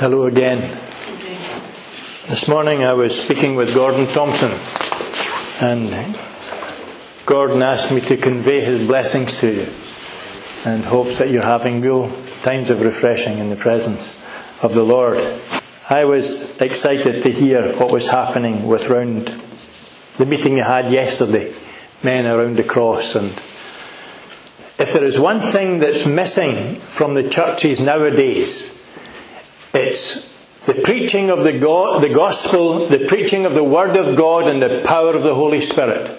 Hello again. This morning I was speaking with Gordon Thompson, and Gordon asked me to convey his blessings to you and hopes that you're having real times of refreshing in the presence of the Lord. I was excited to hear what was happening with round the meeting you had yesterday, men around the cross and if there is one thing that's missing from the churches nowadays, it's the preaching of the, the gospel, the preaching of the Word of God, and the power of the Holy Spirit.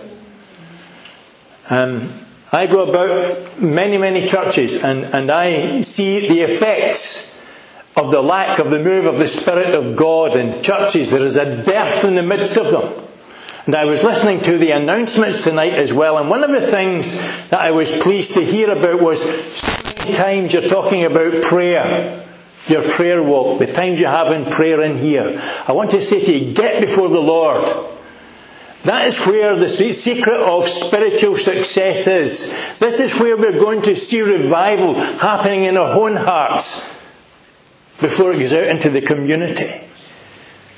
Um, I go about many, many churches and, and I see the effects of the lack of the move of the Spirit of God in churches. There is a death in the midst of them. And I was listening to the announcements tonight as well, and one of the things that I was pleased to hear about was so many times you're talking about prayer your prayer walk, the times you have in prayer in here. I want to say to you, get before the Lord. That is where the secret of spiritual success is. This is where we're going to see revival happening in our own hearts before it goes out into the community.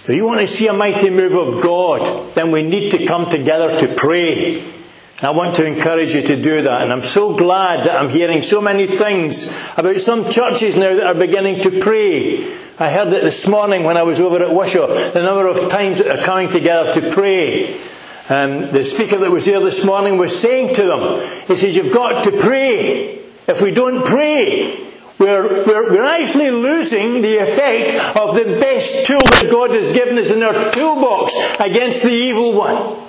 If you want to see a mighty move of God, then we need to come together to pray. I want to encourage you to do that. And I'm so glad that I'm hearing so many things about some churches now that are beginning to pray. I heard it this morning when I was over at Wishaw, the number of times that they're coming together to pray. And the speaker that was there this morning was saying to them, he says, you've got to pray. If we don't pray, we're, we're, we're actually losing the effect of the best tool that God has given us in our toolbox against the evil one.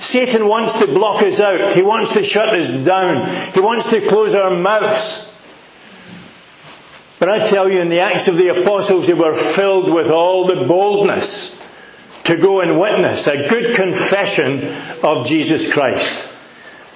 Satan wants to block us out. He wants to shut us down. He wants to close our mouths. But I tell you, in the Acts of the Apostles, they were filled with all the boldness to go and witness a good confession of Jesus Christ.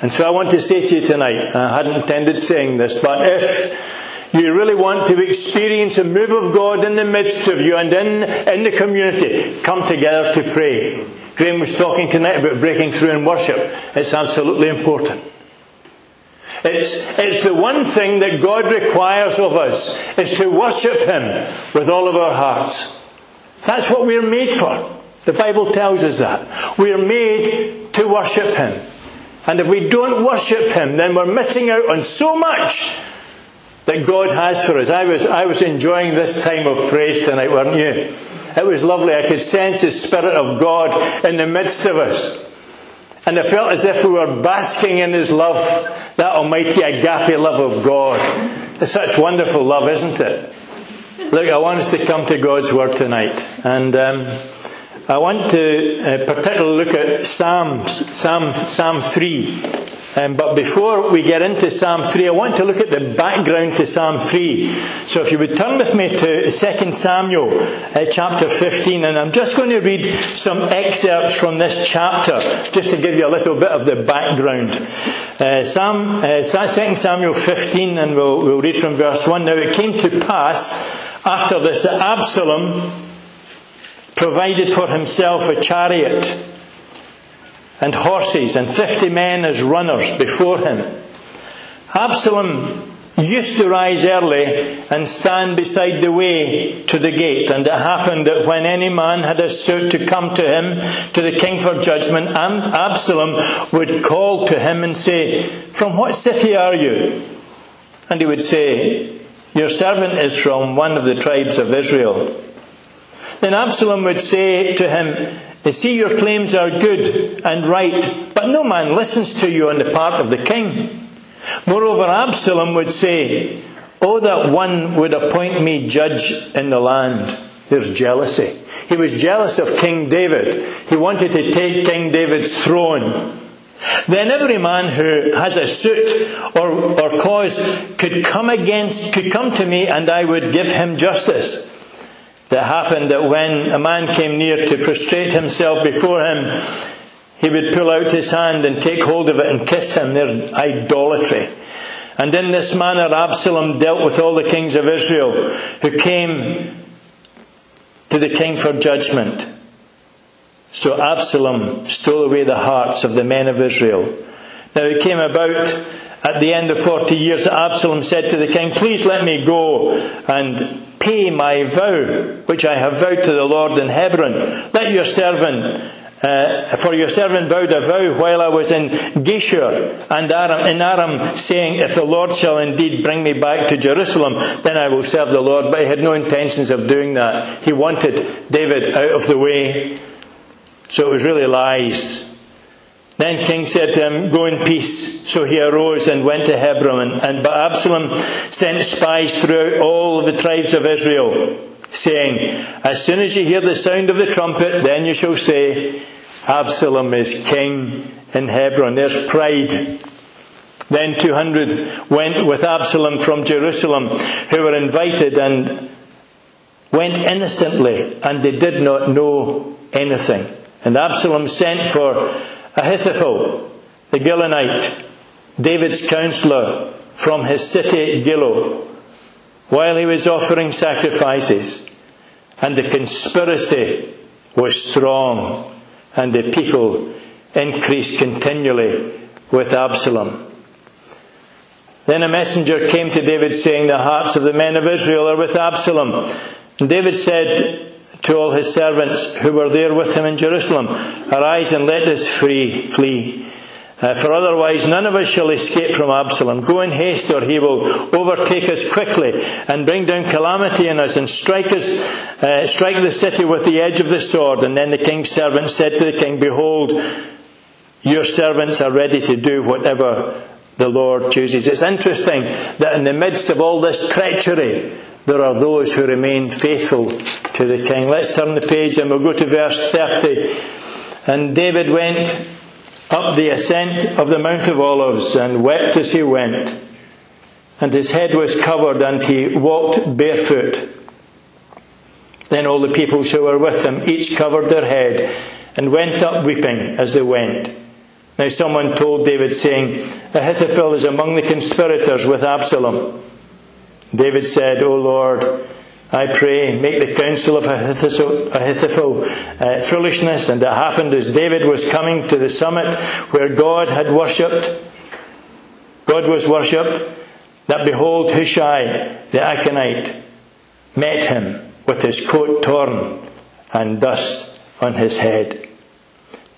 And so I want to say to you tonight, I hadn't intended saying this, but if you really want to experience a move of God in the midst of you and in, in the community, come together to pray. Graham was talking tonight about breaking through in worship. It's absolutely important. It's, it's the one thing that God requires of us is to worship Him with all of our hearts. That's what we're made for. The Bible tells us that. We're made to worship Him. And if we don't worship Him, then we're missing out on so much that God has for us. I was, I was enjoying this time of praise tonight, weren't you? It was lovely. I could sense the Spirit of God in the midst of us. And I felt as if we were basking in His love, that almighty agape love of God. It's such wonderful love, isn't it? Look, I want us to come to God's Word tonight. And um, I want to uh, particularly look at Psalms, Psalm, Psalm 3. Um, but before we get into Psalm 3, I want to look at the background to Psalm 3. So if you would turn with me to 2 Samuel uh, chapter 15, and I'm just going to read some excerpts from this chapter, just to give you a little bit of the background. Uh, Psalm, uh, 2 Samuel 15, and we'll, we'll read from verse 1. Now it came to pass after this that Absalom provided for himself a chariot and horses and fifty men as runners before him. Absalom used to rise early and stand beside the way to the gate. And it happened that when any man had a suit to come to him, to the king for judgment, Absalom would call to him and say, From what city are you? And he would say, Your servant is from one of the tribes of Israel. Then Absalom would say to him, they see your claims are good and right, but no man listens to you on the part of the king. Moreover, Absalom would say, Oh, that one would appoint me judge in the land. There's jealousy. He was jealous of King David. He wanted to take King David's throne. Then every man who has a suit or, or cause could come against, could come to me and I would give him justice that happened that when a man came near to prostrate himself before him, he would pull out his hand and take hold of it and kiss him. There's idolatry. And in this manner, Absalom dealt with all the kings of Israel who came to the king for judgment. So Absalom stole away the hearts of the men of Israel. Now it came about at the end of 40 years that Absalom said to the king, Please let me go and pay my vow, which I have vowed to the Lord in Hebron. Let your servant uh, for your servant vowed a vow while I was in Geshur and Aram, in Aram, saying, If the Lord shall indeed bring me back to Jerusalem, then I will serve the Lord. But he had no intentions of doing that. He wanted David out of the way. So it was really lies. Then King said to him, Go in peace. So he arose and went to Hebron. And, Absalom sent spies throughout all the tribes of Israel, saying, As soon as you hear the sound of the trumpet, then you shall say, Absalom is king in Hebron. There's pride. Then 200 went with Absalom from Jerusalem, who were invited and went innocently, and they did not know anything. And Absalom sent for Ahithophel, the Gilonite, David's counselor from his city Gilo, while he was offering sacrifices. And the conspiracy was strong and the people increased continually with Absalom. Then a messenger came to David saying, The hearts of the men of Israel are with Absalom. And David said to all his servants who were there with him in Jerusalem, Arise and let us free, flee. Uh, for otherwise none of us shall escape from Absalom. Go in haste, or he will overtake us quickly and bring down calamity on us and strike us, uh, strike the city with the edge of the sword. And then the king's servant said to the king, Behold, your servants are ready to do whatever the Lord chooses. It's interesting that in the midst of all this treachery, there are those who remain faithful to the king. Let's turn the page and we'll go to verse 30. And David went up the ascent of the Mount of Olives and wept as he went. And his head was covered and he walked barefoot. Then all the people who were with him each covered their head and went up weeping as they went. Now someone told David saying, Ahithophel is among the conspirators with Absalom. David said, O Lord, I pray, make the counsel of Ahithophel uh, foolishness. And it happened as David was coming to the summit where God had worshipped, God was worshipped, that behold, Hushai the Archite met him with his coat torn and dust on his head.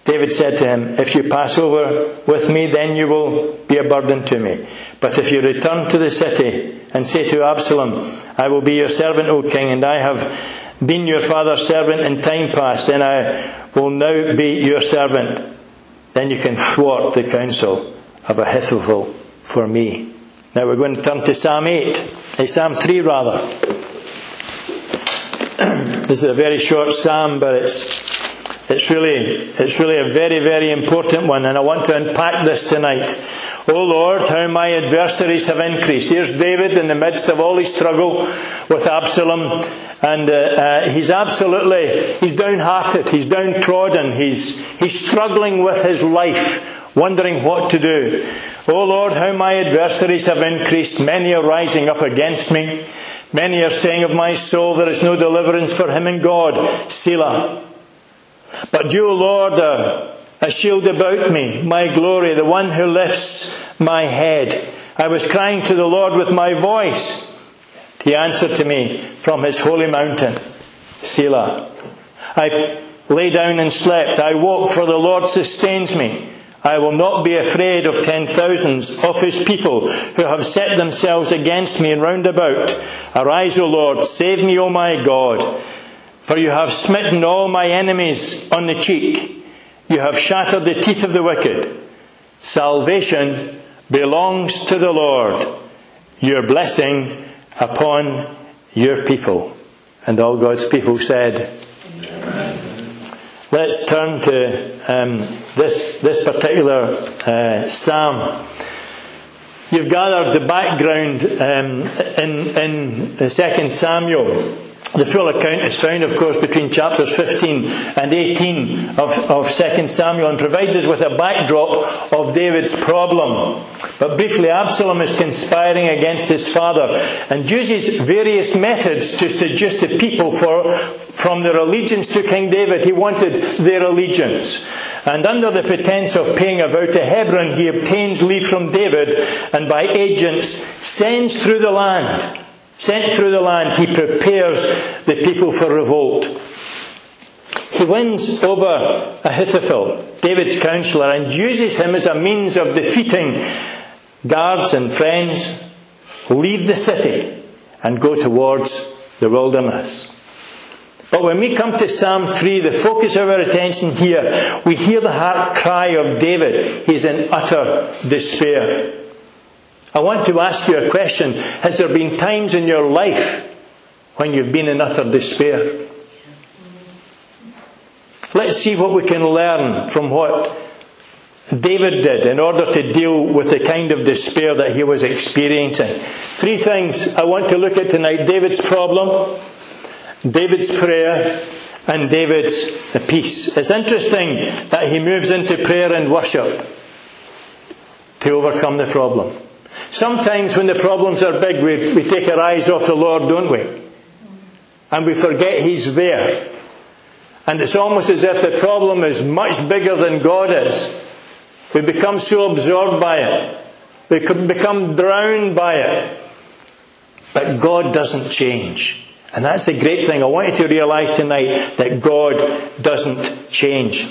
David said to him, If you pass over with me, then you will be a burden to me. But if you return to the city and say to Absalom, I will be your servant, O king, and I have been your father's servant in time past, and I will now be your servant, then you can thwart the counsel of Ahithophel for me. Now we're going to turn to Psalm 8, eh, Psalm 3 rather. this is a very short psalm, but it's it's really, it's really a very, very important one, and I want to unpack this tonight. Oh Lord, how my adversaries have increased. Here's David in the midst of all his struggle with Absalom, and uh, uh, he's absolutely, he's downhearted, he's downtrodden, he's, he's struggling with his life, wondering what to do. Oh Lord, how my adversaries have increased. Many are rising up against me. Many are saying of my soul, there is no deliverance for him in God. Selah. But you, Lord, are a shield about me, my glory, the one who lifts my head. I was crying to the Lord with my voice. He answered to me from his holy mountain, Selah. I lay down and slept. I woke, for the Lord sustains me. I will not be afraid of ten thousands of his people who have set themselves against me and round about. Arise, O Lord, save me, O my God. For you have smitten all my enemies on the cheek. You have shattered the teeth of the wicked. Salvation belongs to the Lord. Your blessing upon your people. And all God's people said, Let's turn to um, this, this particular uh, psalm. You've gathered the background um, in, in 2 Samuel. The full account is found, of course, between chapters 15 and 18 of, of 2 Samuel and provides us with a backdrop of David's problem. But briefly, Absalom is conspiring against his father and uses various methods to seduce the people for, from their allegiance to King David. He wanted their allegiance. And under the pretense of paying a vow to Hebron, he obtains leave from David and by agents sends through the land Sent through the land, he prepares the people for revolt. He wins over Ahithophel, David's counselor, and uses him as a means of defeating guards and friends, leave the city and go towards the wilderness. But when we come to Psalm 3, the focus of our attention here, we hear the heart cry of David. He's in utter despair. I want to ask you a question. Has there been times in your life when you've been in utter despair? Let's see what we can learn from what David did in order to deal with the kind of despair that he was experiencing. Three things I want to look at tonight David's problem, David's prayer, and David's peace. It's interesting that he moves into prayer and worship to overcome the problem. Sometimes when the problems are big, we, we take our eyes off the Lord, don't we? And we forget He's there. And it's almost as if the problem is much bigger than God is. We become so absorbed by it. We become drowned by it. But God doesn't change. And that's the great thing. I want you to realize tonight that God doesn't change.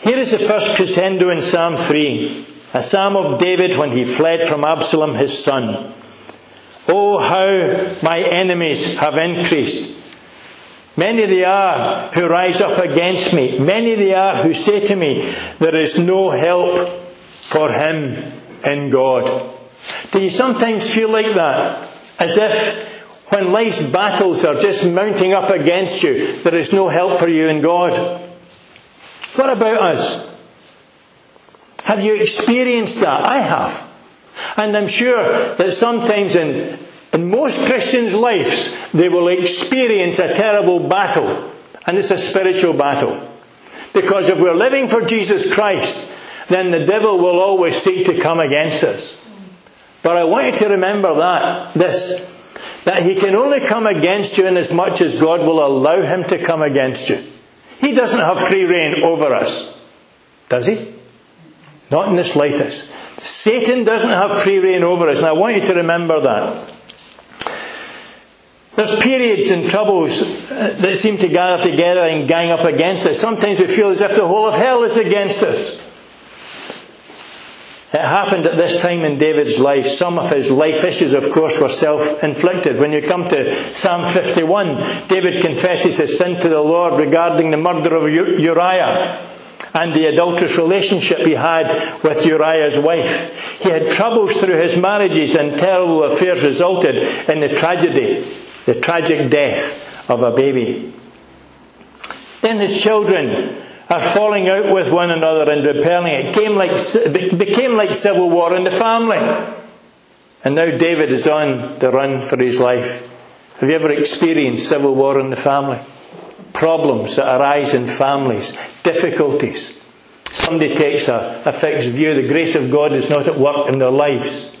Here is the first crescendo in Psalm 3, a psalm of David when he fled from Absalom his son. Oh, how my enemies have increased. Many they are who rise up against me. Many they are who say to me, There is no help for him in God. Do you sometimes feel like that? As if when life's battles are just mounting up against you, there is no help for you in God. What about us? Have you experienced that? I have. And I'm sure that sometimes in in most Christians' lives, they will experience a terrible battle, and it's a spiritual battle. Because if we're living for Jesus Christ, then the devil will always seek to come against us. But I want you to remember that, this, that he can only come against you in as much as God will allow him to come against you. He doesn't have free reign over us, does he? Not in the slightest. Satan doesn't have free reign over us, and I want you to remember that. There's periods and troubles uh, that seem to gather together and gang up against us. Sometimes we feel as if the whole of hell is against us. It happened at this time in David's life. Some of his life issues, of course, were self inflicted. When you come to Psalm 51, David confesses his sin to the Lord regarding the murder of Uriah and the adulterous relationship he had with Uriah's wife. He had troubles through his marriages, and terrible affairs resulted in the tragedy the tragic death of a baby. Then his children are falling out with one another and repelling. It came like, became like civil war in the family. And now David is on the run for his life. Have you ever experienced civil war in the family? Problems that arise in families, difficulties. Somebody takes a, a fixed view. The grace of God is not at work in their lives.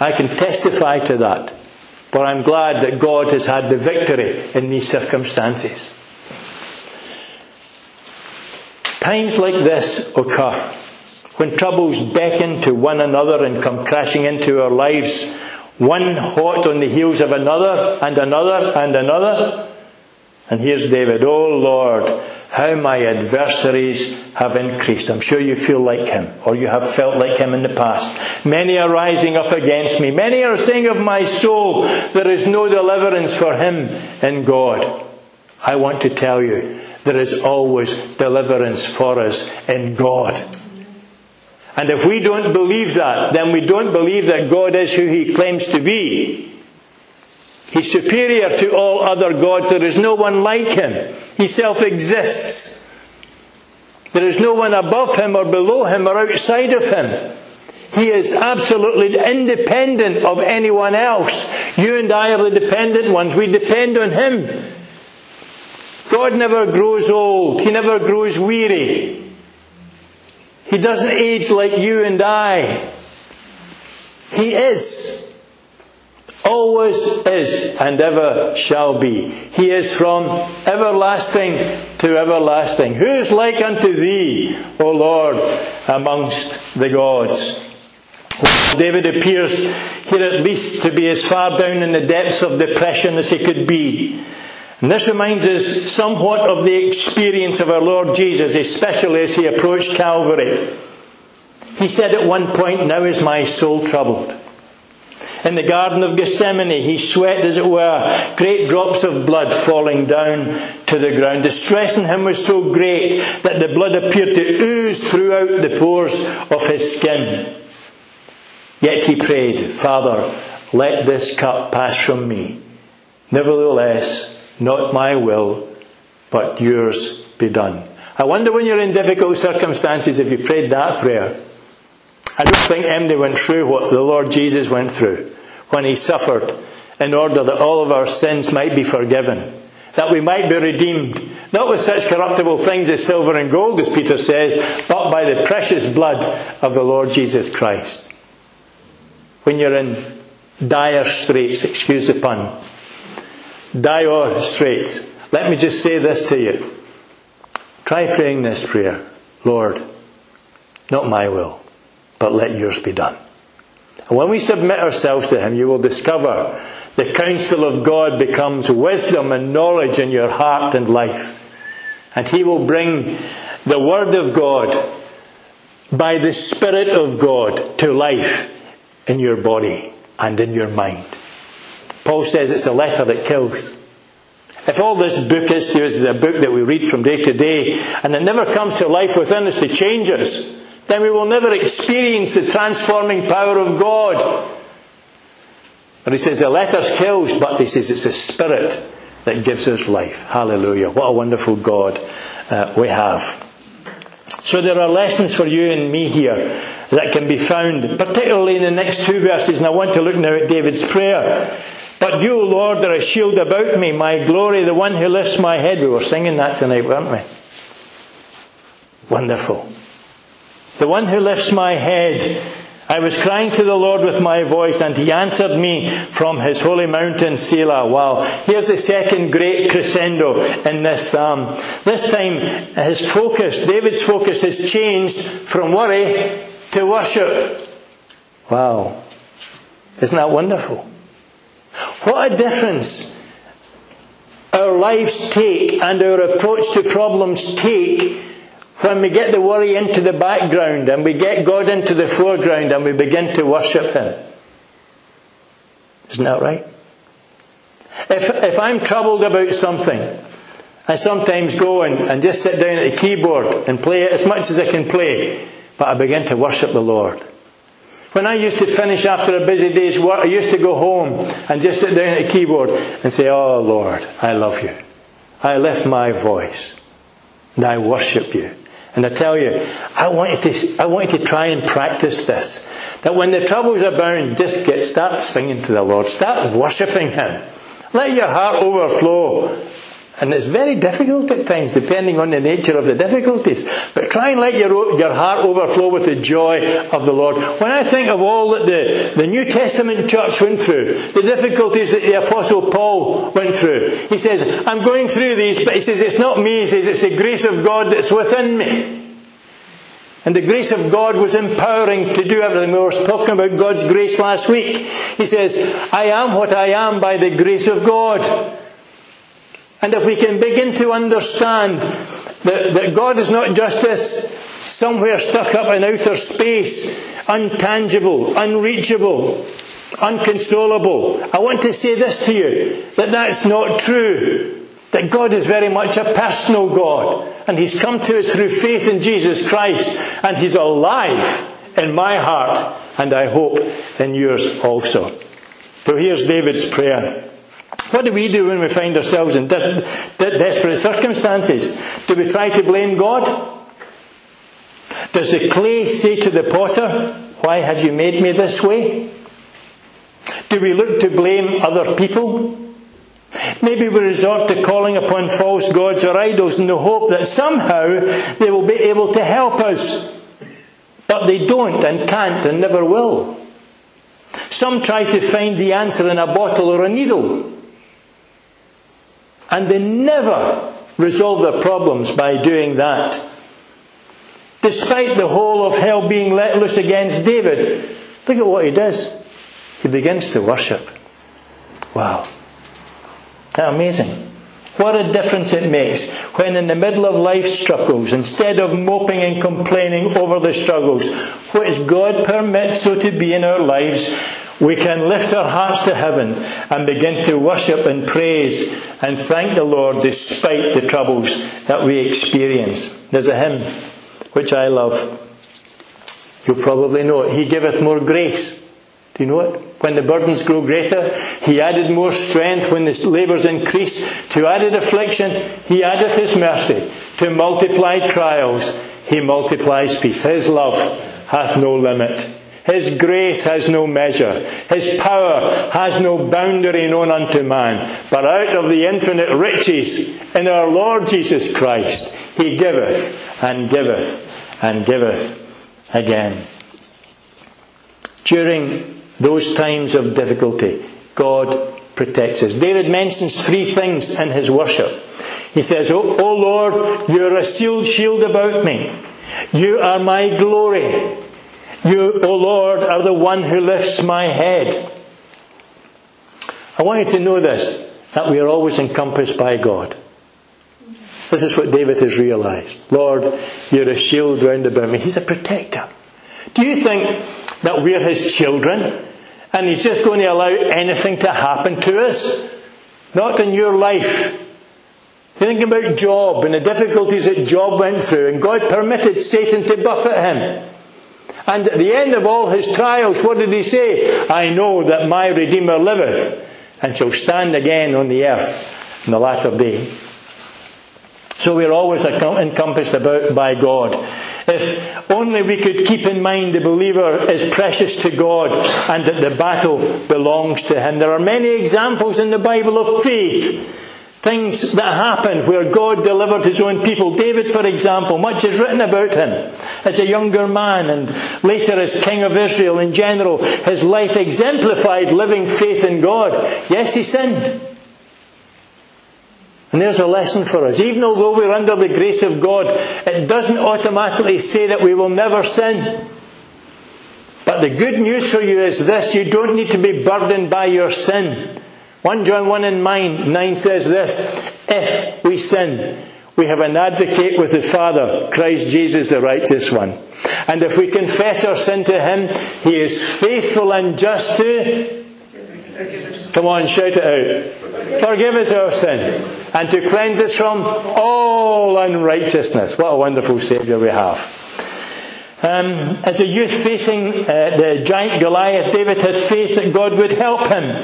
I can testify to that. But I'm glad that God has had the victory in these circumstances. Times like this occur when troubles beckon to one another and come crashing into our lives, one hot on the heels of another and another and another. And here's David, Oh Lord, how my adversaries have increased. I'm sure you feel like him, or you have felt like him in the past. Many are rising up against me. Many are saying of my soul, there is no deliverance for him in God. I want to tell you, there is always deliverance for us in God. And if we don't believe that, then we don't believe that God is who he claims to be. He's superior to all other gods. There is no one like him. He self exists. There is no one above him or below him or outside of him. He is absolutely independent of anyone else. You and I are the dependent ones. We depend on him. God never grows old. He never grows weary. He doesn't age like you and I. He is always is and ever shall be. He is from everlasting to everlasting. Who is like unto thee, O Lord, amongst the gods? David appears here at least to be as far down in the depths of depression as he could be. And this reminds us somewhat of the experience of our Lord Jesus, especially as he approached Calvary. He said at one point, Now is my soul troubled. In the Garden of Gethsemane, he sweat, as it were, great drops of blood falling down to the ground. The stress in him was so great that the blood appeared to ooze throughout the pores of his skin. Yet he prayed, Father, let this cup pass from me. Nevertheless, not my will, but yours be done. I wonder when you're in difficult circumstances if you prayed that prayer. I don't think Emily went through what the Lord Jesus went through when he suffered in order that all of our sins might be forgiven, that we might be redeemed, not with such corruptible things as silver and gold, as Peter says, but by the precious blood of the Lord Jesus Christ when you're in dire straits, excuse the pun, dire straits, let me just say this to you. Try praying this prayer Lord, not my will, but let yours be done. And when we submit ourselves to Him, you will discover the counsel of God becomes wisdom and knowledge in your heart and life. And He will bring the Word of God by the Spirit of God to life in your body and in your mind. Paul says it's a letter that kills. If all this book is to us is a book that we read from day to day and it never comes to life within us to change us, then we will never experience the transforming power of God. But he says the letter kills, but he says it's a spirit that gives us life. Hallelujah. What a wonderful God uh, we have. So there are lessons for you and me here that can be found, particularly in the next two verses, and I want to look now at David's prayer. But you, Lord, are a shield about me, my glory, the one who lifts my head. We were singing that tonight, weren't we? Wonderful. The one who lifts my head. I was crying to the Lord with my voice, and he answered me from his holy mountain, Selah. Wow. Here's the second great crescendo in this psalm. This time, his focus, David's focus, has changed from worry to worship. Wow. Isn't that wonderful? What a difference our lives take and our approach to problems take when we get the worry into the background and we get God into the foreground and we begin to worship Him. Isn't that right? If, if I'm troubled about something, I sometimes go and, and just sit down at the keyboard and play as much as I can play, but I begin to worship the Lord. When I used to finish after a busy day's work, I used to go home and just sit down at the keyboard and say, Oh Lord, I love you. I lift my voice and I worship you. And I tell you, I want you to, I want you to try and practice this. That when the troubles abound, just get, start singing to the Lord. Start worshipping Him. Let your heart overflow. And it's very difficult at times, depending on the nature of the difficulties. But try and let your, your heart overflow with the joy of the Lord. When I think of all that the, the New Testament church went through, the difficulties that the Apostle Paul went through, he says, I'm going through these, but he says, it's not me, he says, it's the grace of God that's within me. And the grace of God was empowering to do everything. We were talking about God's grace last week. He says, I am what I am by the grace of God. And if we can begin to understand that, that God is not just this somewhere stuck up in outer space, untangible, unreachable, unconsolable, I want to say this to you that that's not true. That God is very much a personal God. And He's come to us through faith in Jesus Christ. And He's alive in my heart. And I hope in yours also. So here's David's prayer. What do we do when we find ourselves in de- de- desperate circumstances? Do we try to blame God? Does the clay say to the potter, Why have you made me this way? Do we look to blame other people? Maybe we resort to calling upon false gods or idols in the hope that somehow they will be able to help us. But they don't and can't and never will. Some try to find the answer in a bottle or a needle. And they never resolve their problems by doing that. Despite the whole of hell being let loose against David, Look at what he does. He begins to worship. Wow. How amazing. What a difference it makes when, in the middle of life struggles, instead of moping and complaining over the struggles, which God permits so to be in our lives, we can lift our hearts to heaven and begin to worship and praise and thank the Lord despite the troubles that we experience. There's a hymn which I love. You'll probably know it. He giveth more grace. Do you know it? When the burdens grow greater, He added more strength when the labours increase. To added affliction, He addeth His mercy. To multiplied trials, He multiplies peace. His love hath no limit. His grace has no measure. His power has no boundary known unto man. But out of the infinite riches in our Lord Jesus Christ, He giveth and giveth and giveth again. During those times of difficulty, God protects us. David mentions three things in his worship. He says, O, o Lord, you're a sealed shield about me. You are my glory. You, O Lord, are the one who lifts my head. I want you to know this, that we are always encompassed by God. This is what David has realized. Lord, you're a shield round about me. He's a protector. Do you think that we're his children and he's just going to allow anything to happen to us? Not in your life. You think about Job and the difficulties that Job went through, and God permitted Satan to buffet him. And at the end of all his trials, what did he say? I know that my Redeemer liveth and shall stand again on the earth in the latter day. So we're always encompassed about by God. If only we could keep in mind the believer is precious to God and that the battle belongs to Him. There are many examples in the Bible of faith. Things that happened where God delivered His own people. David, for example, much is written about him as a younger man and later as King of Israel in general. His life exemplified living faith in God. Yes, he sinned. And there's a lesson for us. Even although we're under the grace of God, it doesn't automatically say that we will never sin. But the good news for you is this you don't need to be burdened by your sin. 1 John 1 in 9, 9 says this If we sin, we have an advocate with the Father, Christ Jesus, the righteous one. And if we confess our sin to Him, He is faithful and just to. Come on, shout it out. Forgive us our sin and to cleanse us from all unrighteousness. What a wonderful Saviour we have. Um, as a youth facing uh, the giant Goliath, David had faith that God would help him,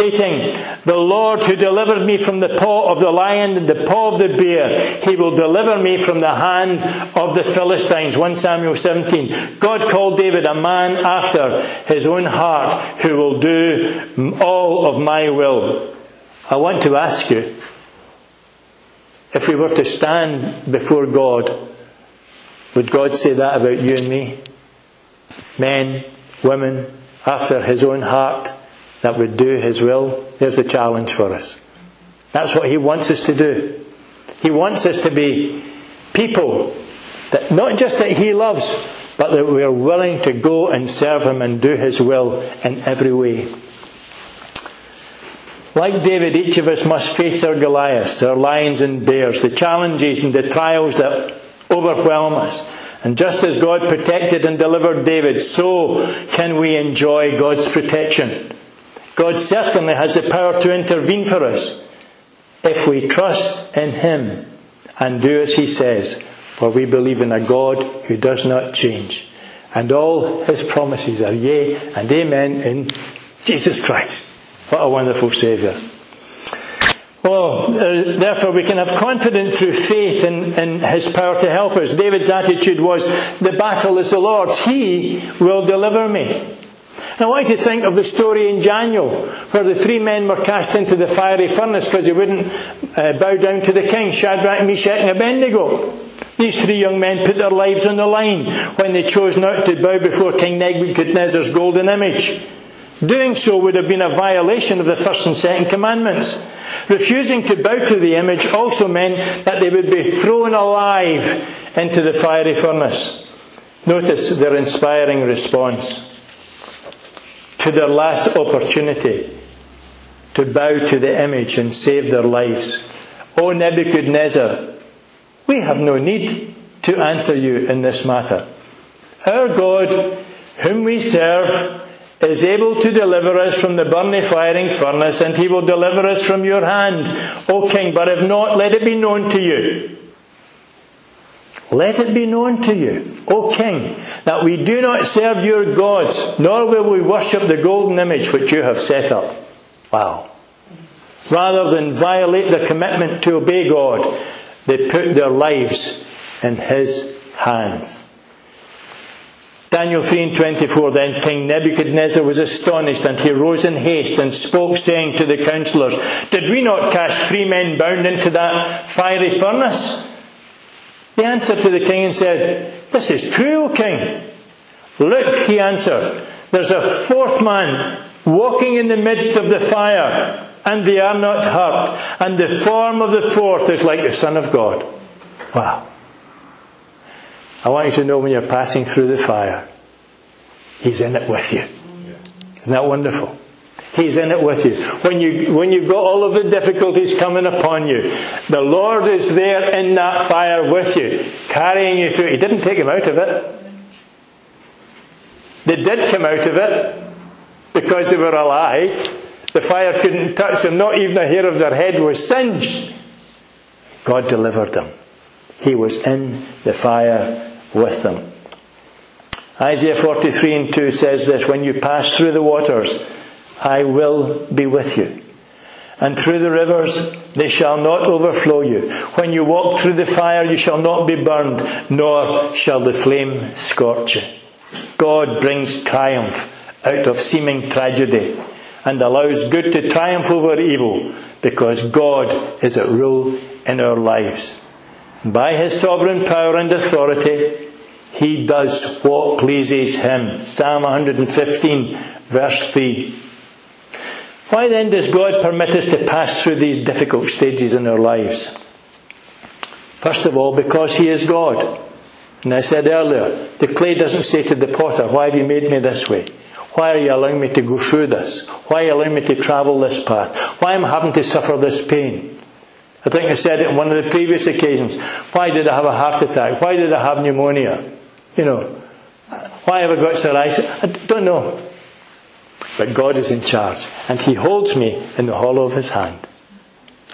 stating, The Lord who delivered me from the paw of the lion and the paw of the bear, he will deliver me from the hand of the Philistines. 1 Samuel 17. God called David a man after his own heart who will do all of my will. I want to ask you, if we were to stand before God, would God say that about you and me? Men, women, after His own heart, that would do His will? There's a challenge for us. That's what He wants us to do. He wants us to be people that not just that He loves, but that we are willing to go and serve Him and do His will in every way. Like David, each of us must face our Goliaths, our lions and bears, the challenges and the trials that overwhelm us. And just as God protected and delivered David, so can we enjoy God's protection. God certainly has the power to intervene for us if we trust in Him and do as He says, for we believe in a God who does not change. And all His promises are yea and amen in Jesus Christ. What a wonderful Saviour. Well, uh, therefore, we can have confidence through faith in, in, His power to help us. David's attitude was, The battle is the Lord's. He will deliver me. I want you to think of the story in Daniel, where the three men were cast into the fiery furnace because they wouldn't uh, bow down to the king, Shadrach, Meshach, and Abednego. These three young men put their lives on the line when they chose not to bow before King Nebuchadnezzar's golden image. Doing so would have been a violation of the first and second commandments. Refusing to bow to the image also meant that they would be thrown alive into the fiery furnace. Notice their inspiring response. To their last opportunity to bow to the image and save their lives. O Nebuchadnezzar, we have no need to answer you in this matter. Our God, whom we serve, is able to deliver us from the burning firing furnace, and he will deliver us from your hand, O king. But if not, let it be known to you. Let it be known to you, O king, that we do not serve your gods, nor will we worship the golden image which you have set up. Wow. Rather than violate the commitment to obey God, they put their lives in his hands. Daniel 3 and 24 Then King Nebuchadnezzar was astonished, and he rose in haste and spoke, saying to the counselors, Did we not cast three men bound into that fiery furnace? They answered to the king and said, This is true, king. Look, he answered, there's a fourth man walking in the midst of the fire, and they are not hurt, and the form of the fourth is like the Son of God. Wow. I want you to know when you're passing through the fire, He's in it with you. Isn't that wonderful? He's in it with you. When, you. when you've got all of the difficulties coming upon you, the Lord is there in that fire with you, carrying you through. He didn't take him out of it. They did come out of it because they were alive. The fire couldn't touch them, not even a hair of their head was singed. God delivered them. He was in the fire with them. Isaiah 43 and 2 says this When you pass through the waters, I will be with you. And through the rivers, they shall not overflow you. When you walk through the fire, you shall not be burned, nor shall the flame scorch you. God brings triumph out of seeming tragedy and allows good to triumph over evil because God is at rule in our lives. By his sovereign power and authority, he does what pleases him. Psalm 115, verse 3. Why then does God permit us to pass through these difficult stages in our lives? First of all, because He is God. And I said earlier, the clay doesn't say to the potter, Why have you made me this way? Why are you allowing me to go through this? Why are you allowing me to travel this path? Why am I having to suffer this pain? I think I said it on one of the previous occasions. Why did I have a heart attack? Why did I have pneumonia? You know, why have I got psoriasis? I don't know. But God is in charge. And He holds me in the hollow of His hand.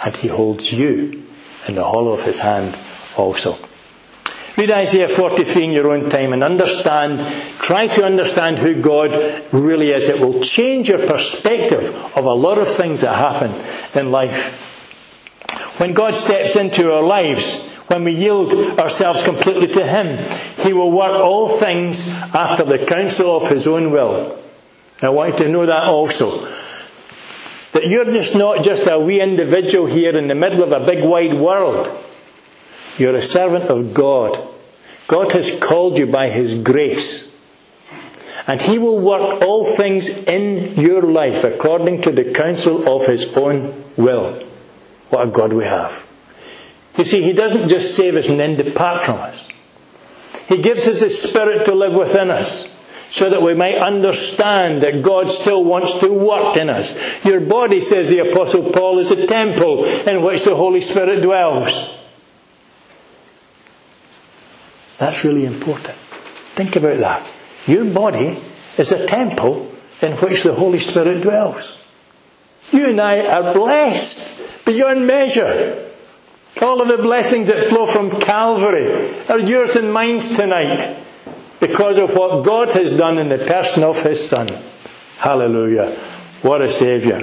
And He holds you in the hollow of His hand also. Read Isaiah 43 in your own time and understand, try to understand who God really is. It will change your perspective of a lot of things that happen in life. When God steps into our lives, when we yield ourselves completely to Him, He will work all things after the counsel of His own will. I want you to know that also. That you're just not just a wee individual here in the middle of a big wide world. You're a servant of God. God has called you by His grace. And He will work all things in your life according to the counsel of His own will. What a God we have. You see, He doesn't just save us and then depart from us. He gives us His Spirit to live within us so that we might understand that God still wants to work in us. Your body, says the Apostle Paul, is a temple in which the Holy Spirit dwells. That's really important. Think about that. Your body is a temple in which the Holy Spirit dwells. You and I are blessed beyond measure. All of the blessings that flow from Calvary are yours and mine tonight because of what God has done in the person of His Son. Hallelujah. What a Saviour.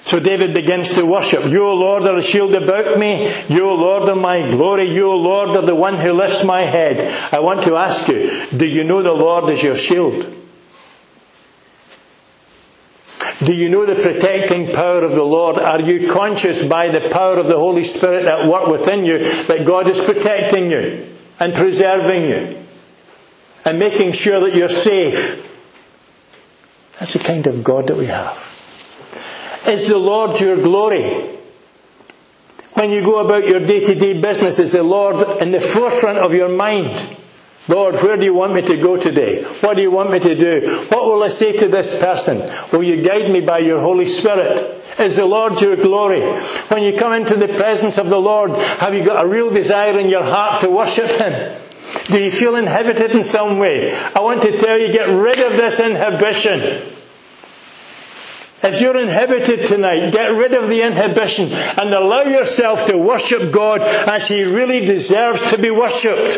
So David begins to worship. You, O Lord, are a shield about me. You, O Lord, are my glory. You, O Lord, are the one who lifts my head. I want to ask you, do you know the Lord is your shield? Do you know the protecting power of the Lord? Are you conscious by the power of the Holy Spirit that work within you that God is protecting you and preserving you and making sure that you're safe? That's the kind of God that we have. Is the Lord your glory? When you go about your day to day business, is the Lord in the forefront of your mind? Lord, where do you want me to go today? What do you want me to do? What will I say to this person? Will you guide me by your Holy Spirit? Is the Lord your glory? When you come into the presence of the Lord, have you got a real desire in your heart to worship Him? Do you feel inhibited in some way? I want to tell you, get rid of this inhibition. If you're inhibited tonight, get rid of the inhibition and allow yourself to worship God as He really deserves to be worshipped.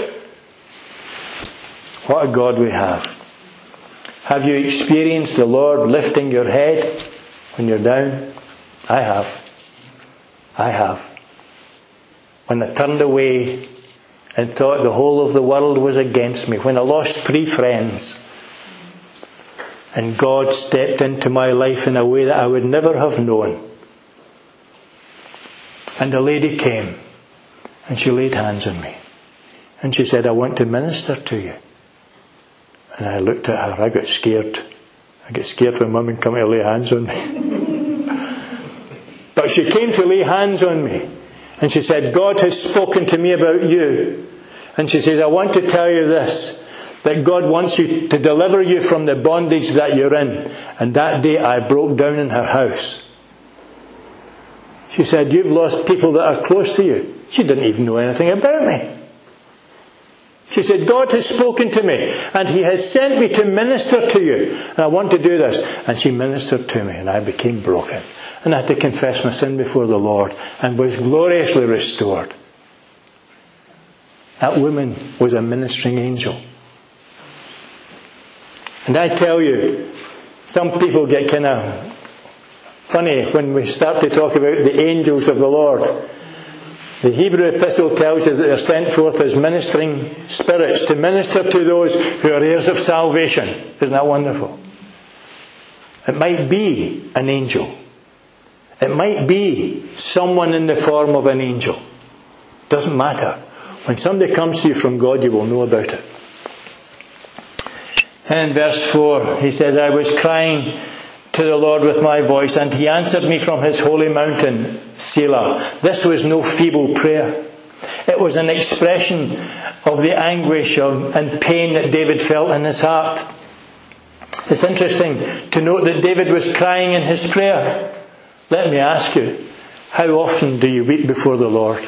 What a God we have. Have you experienced the Lord lifting your head when you're down? I have. I have. When I turned away and thought the whole of the world was against me, when I lost three friends, and God stepped into my life in a way that I would never have known. And a lady came and she laid hands on me. And she said, I want to minister to you. And I looked at her, I got scared. I get scared when women come to lay hands on me. but she came to lay hands on me. And she said, God has spoken to me about you. And she says, I want to tell you this that God wants you to deliver you from the bondage that you're in. And that day I broke down in her house. She said, You've lost people that are close to you. She didn't even know anything about me. She said, God has spoken to me and He has sent me to minister to you. And I want to do this. And she ministered to me and I became broken. And I had to confess my sin before the Lord and was gloriously restored. That woman was a ministering angel. And I tell you, some people get kind of funny when we start to talk about the angels of the Lord. The Hebrew epistle tells us that they're sent forth as ministering spirits to minister to those who are heirs of salvation. Isn't that wonderful? It might be an angel. It might be someone in the form of an angel. Doesn't matter. When somebody comes to you from God, you will know about it. And verse 4, he says, I was crying to the Lord with my voice, and he answered me from his holy mountain, Selah. This was no feeble prayer. It was an expression of the anguish and pain that David felt in his heart. It's interesting to note that David was crying in his prayer. Let me ask you, how often do you weep before the Lord?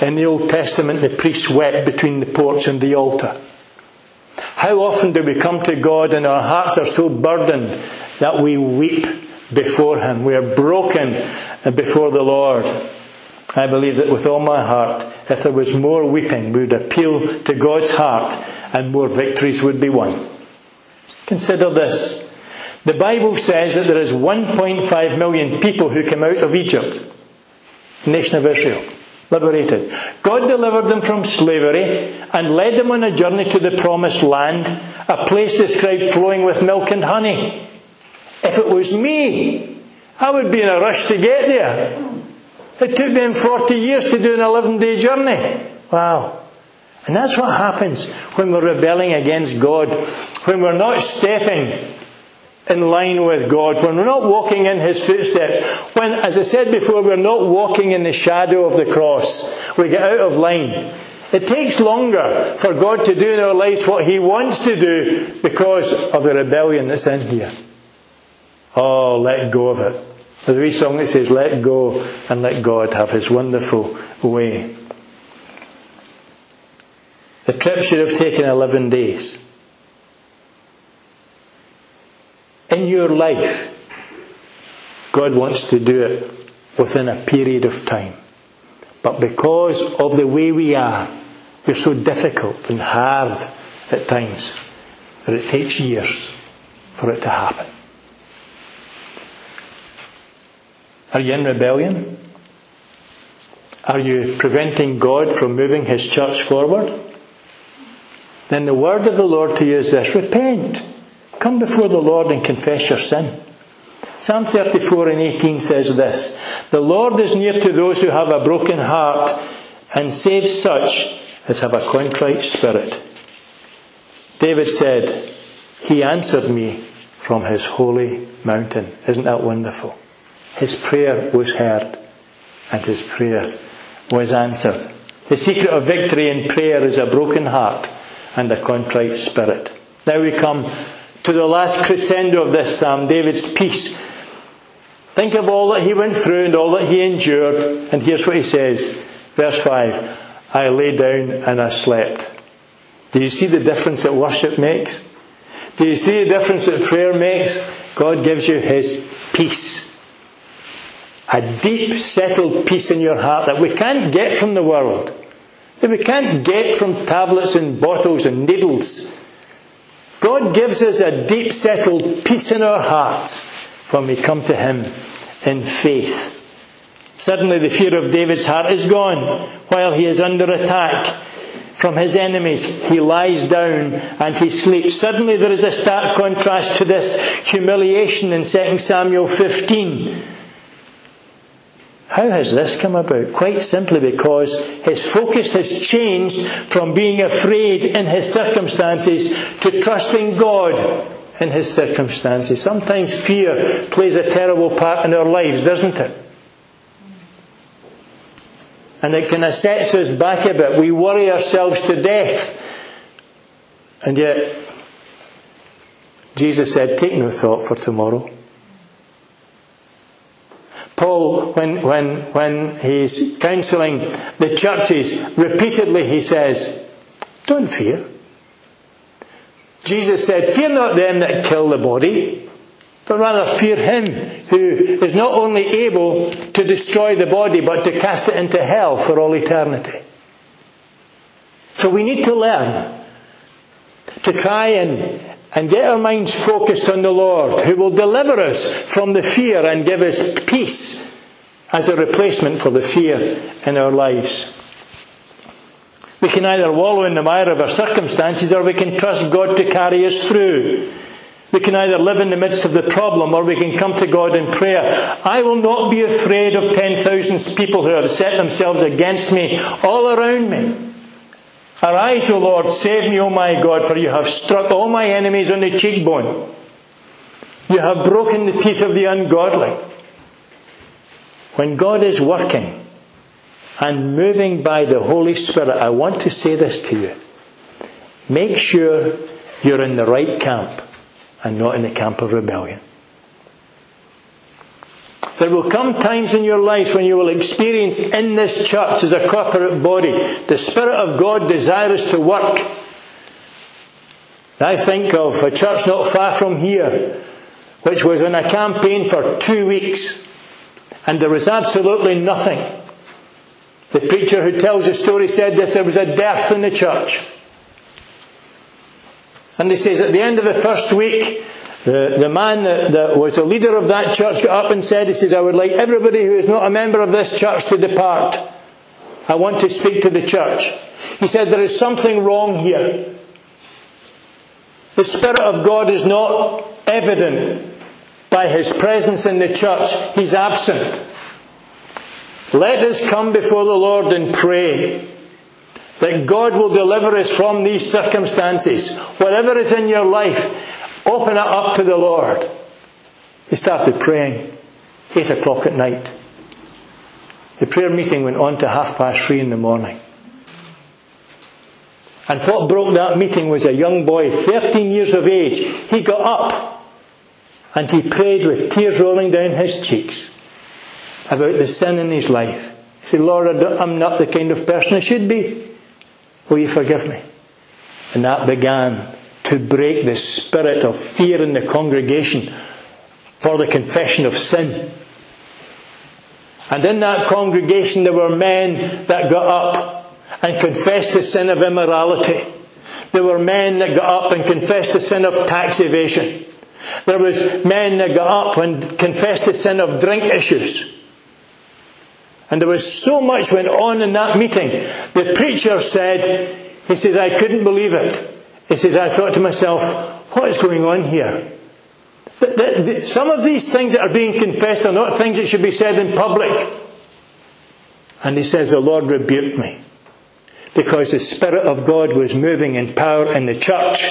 In the Old Testament, the priests wept between the porch and the altar. How often do we come to God and our hearts are so burdened that we weep before Him? We are broken before the Lord. I believe that with all my heart, if there was more weeping, we would appeal to God's heart and more victories would be won. Consider this. The Bible says that there is 1.5 million people who came out of Egypt, nation of Israel liberated. God delivered them from slavery and led them on a journey to the promised land, a place described flowing with milk and honey. If it was me, I would be in a rush to get there. It took them 40 years to do an 11 day journey. Wow. And that's what happens when we're rebelling against God, when we're not stepping in line with God, when we're not walking in His footsteps, when, as I said before, we're not walking in the shadow of the cross, we get out of line. It takes longer for God to do in our lives what He wants to do because of the rebellion that's in here. Oh, let go of it. There's a wee song that says, Let go and let God have His wonderful way. The trip should have taken 11 days. In your life, God wants to do it within a period of time. But because of the way we are, we're so difficult and hard at times that it takes years for it to happen. Are you in rebellion? Are you preventing God from moving His church forward? Then the word of the Lord to you is this repent. Come before the Lord and confess your sin. Psalm 34 and 18 says this The Lord is near to those who have a broken heart and saves such as have a contrite spirit. David said, He answered me from his holy mountain. Isn't that wonderful? His prayer was heard and his prayer was answered. The secret of victory in prayer is a broken heart and a contrite spirit. Now we come to the last crescendo of this psalm, David's peace. Think of all that he went through and all that he endured, and here's what he says. Verse 5 I lay down and I slept. Do you see the difference that worship makes? Do you see the difference that prayer makes? God gives you His peace. A deep, settled peace in your heart that we can't get from the world. That we can't get from tablets and bottles and needles. God gives us a deep, settled peace in our hearts when we come to Him in faith. Suddenly the fear of David's heart is gone while he is under attack from his enemies. He lies down and he sleeps. Suddenly there is a stark contrast to this humiliation in 2 Samuel 15. How has this come about? Quite simply because his focus has changed from being afraid in his circumstances to trusting God in his circumstances. Sometimes fear plays a terrible part in our lives, doesn't it? And it kind of sets us back a bit. We worry ourselves to death. And yet, Jesus said, Take no thought for tomorrow. Paul, when, when, when he's counseling the churches, repeatedly he says, Don't fear. Jesus said, Fear not them that kill the body, but rather fear him who is not only able to destroy the body, but to cast it into hell for all eternity. So we need to learn to try and, and get our minds focused on the Lord, who will deliver us from the fear and give us peace as a replacement for the fear in our lives. We can either wallow in the mire of our circumstances or we can trust God to carry us through. We can either live in the midst of the problem or we can come to God in prayer. I will not be afraid of 10,000 people who have set themselves against me all around me. Arise, O Lord, save me, O my God, for you have struck all my enemies on the cheekbone. You have broken the teeth of the ungodly. When God is working and moving by the Holy Spirit, I want to say this to you. Make sure you're in the right camp and not in the camp of rebellion. There will come times in your life when you will experience in this church as a corporate body the Spirit of God desirous to work. I think of a church not far from here, which was on a campaign for two weeks, and there was absolutely nothing. The preacher who tells the story said this there was a death in the church. And he says at the end of the first week, the, the man that, that was the leader of that church got up and said, he says, I would like everybody who is not a member of this church to depart. I want to speak to the church. He said, there is something wrong here. The Spirit of God is not evident by His presence in the church. He's absent. Let us come before the Lord and pray that God will deliver us from these circumstances. Whatever is in your life, open it up to the Lord. He started praying, 8 o'clock at night. The prayer meeting went on to half past three in the morning. And what broke that meeting was a young boy, 13 years of age. He got up and he prayed with tears rolling down his cheeks about the sin in his life. He said, Lord, I'm not the kind of person I should be. Will you forgive me? And that began to break the spirit of fear in the congregation for the confession of sin. And in that congregation there were men that got up and confessed the sin of immorality. There were men that got up and confessed the sin of tax evasion. There was men that got up and confessed the sin of drink issues. And there was so much went on in that meeting. The preacher said, he says, I couldn't believe it. He says, I thought to myself, what is going on here? The, the, the, some of these things that are being confessed are not things that should be said in public. And he says, the Lord rebuked me. Because the Spirit of God was moving in power in the church.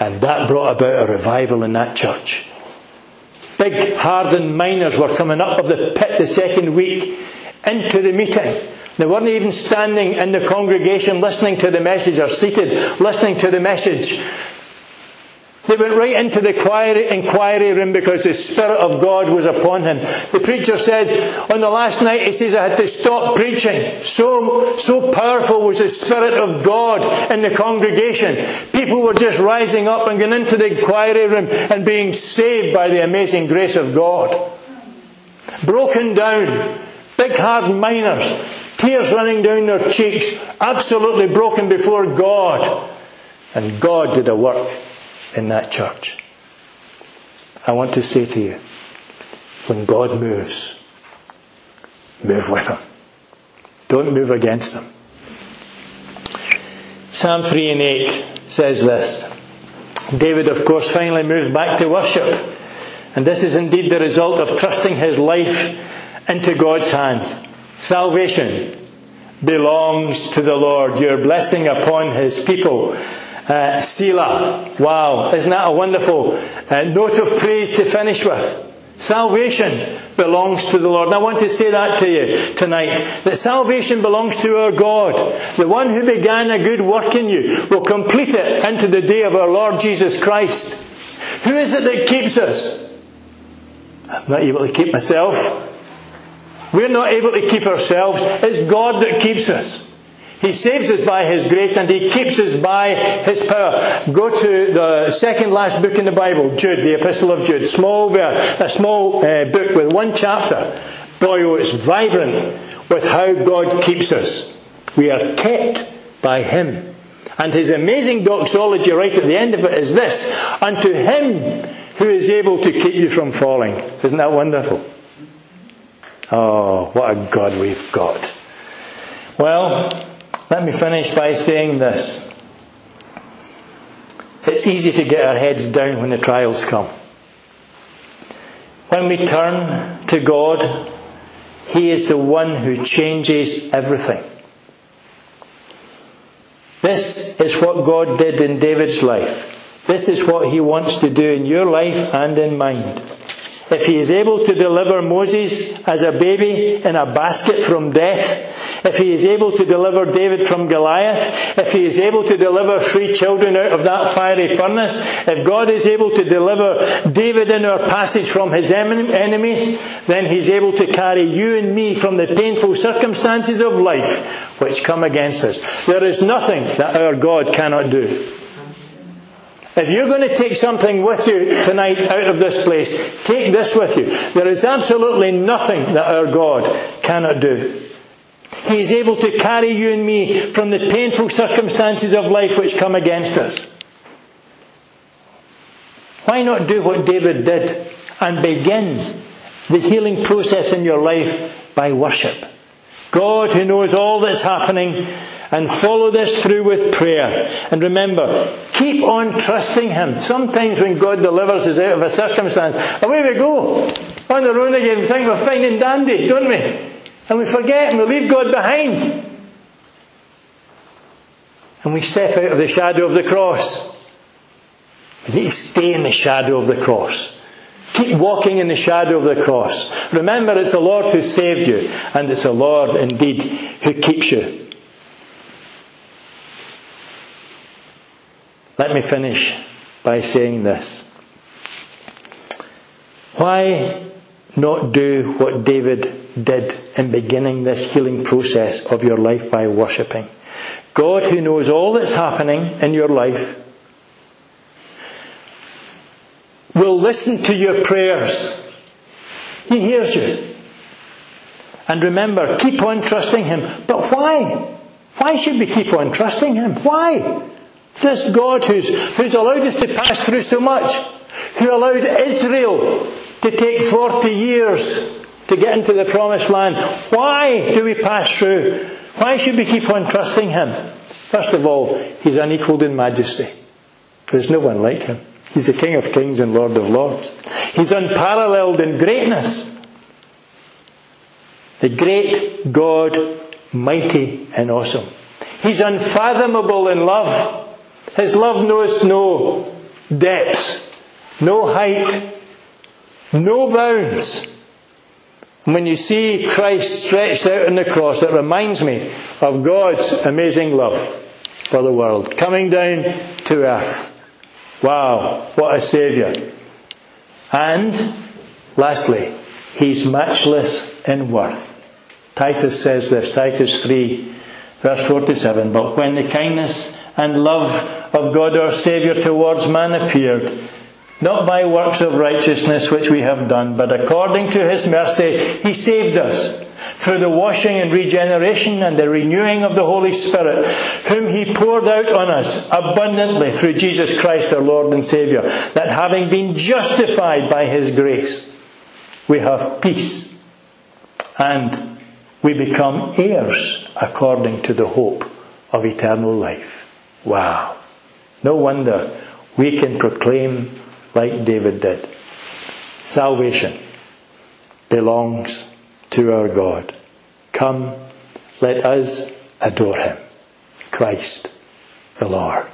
And that brought about a revival in that church. Big hardened miners were coming up of the pit the second week into the meeting. They weren't even standing in the congregation listening to the message or seated listening to the message. They went right into the inquiry inquiry room because the Spirit of God was upon him. The preacher said on the last night, he says, I had to stop preaching. So, so powerful was the Spirit of God in the congregation. People were just rising up and going into the inquiry room and being saved by the amazing grace of God. Broken down, big hard miners, tears running down their cheeks, absolutely broken before God. And God did a work in that church. I want to say to you, when God moves, move with Him. Don't move against Him. Psalm 3 and 8 says this. David, of course, finally moves back to worship. And this is indeed the result of trusting his life into God's hands. Salvation belongs to the Lord. Your blessing upon his people uh, Selah. Wow, isn't that a wonderful uh, note of praise to finish with? Salvation belongs to the Lord. And I want to say that to you tonight. That salvation belongs to our God. The one who began a good work in you will complete it into the day of our Lord Jesus Christ. Who is it that keeps us? I'm not able to keep myself. We're not able to keep ourselves. It's God that keeps us. He saves us by His grace and He keeps us by His power. Go to the second last book in the Bible, Jude, the Epistle of Jude. Small verse, a small uh, book with one chapter. Boy, oh, it's vibrant with how God keeps us. We are kept by Him. And His amazing doxology right at the end of it is this Unto Him who is able to keep you from falling. Isn't that wonderful? Oh, what a God we've got. Well, let me finish by saying this. It's easy to get our heads down when the trials come. When we turn to God, He is the one who changes everything. This is what God did in David's life. This is what He wants to do in your life and in mine. If he is able to deliver Moses as a baby in a basket from death, if he is able to deliver David from Goliath, if he is able to deliver three children out of that fiery furnace, if God is able to deliver David in our passage from his enemies, then he's able to carry you and me from the painful circumstances of life which come against us. There is nothing that our God cannot do. If you're going to take something with you tonight out of this place, take this with you. There is absolutely nothing that our God cannot do. He is able to carry you and me from the painful circumstances of life which come against us. Why not do what David did and begin the healing process in your life by worship? God, who knows all that's happening, and follow this through with prayer. And remember, keep on trusting Him. Sometimes when God delivers us out of a circumstance, away we go. On the road again, we think we're fine and dandy, don't we? And we forget and we leave God behind. And we step out of the shadow of the cross. We need to stay in the shadow of the cross. Keep walking in the shadow of the cross. Remember, it's the Lord who saved you, and it's the Lord indeed who keeps you. Let me finish by saying this. Why not do what David did in beginning this healing process of your life by worshipping? God, who knows all that's happening in your life, will listen to your prayers. He hears you. And remember, keep on trusting Him. But why? Why should we keep on trusting Him? Why? This God who's, who's allowed us to pass through so much, who allowed Israel to take 40 years to get into the promised land. Why do we pass through? Why should we keep on trusting Him? First of all, He's unequalled in majesty. There's no one like Him. He's the King of kings and Lord of lords. He's unparalleled in greatness. The great God, mighty and awesome. He's unfathomable in love. His love knows no depths, no height, no bounds. And When you see Christ stretched out on the cross, it reminds me of God's amazing love for the world, coming down to earth. Wow, what a Saviour. And, lastly, He's matchless in worth. Titus says this, Titus 3, verse 47, But when the kindness and love of God our Saviour towards man appeared, not by works of righteousness which we have done, but according to his mercy, he saved us through the washing and regeneration and the renewing of the Holy Spirit, whom he poured out on us abundantly through Jesus Christ our Lord and Saviour, that having been justified by his grace, we have peace and we become heirs according to the hope of eternal life. Wow. No wonder we can proclaim like David did. Salvation belongs to our God. Come, let us adore him. Christ the Lord.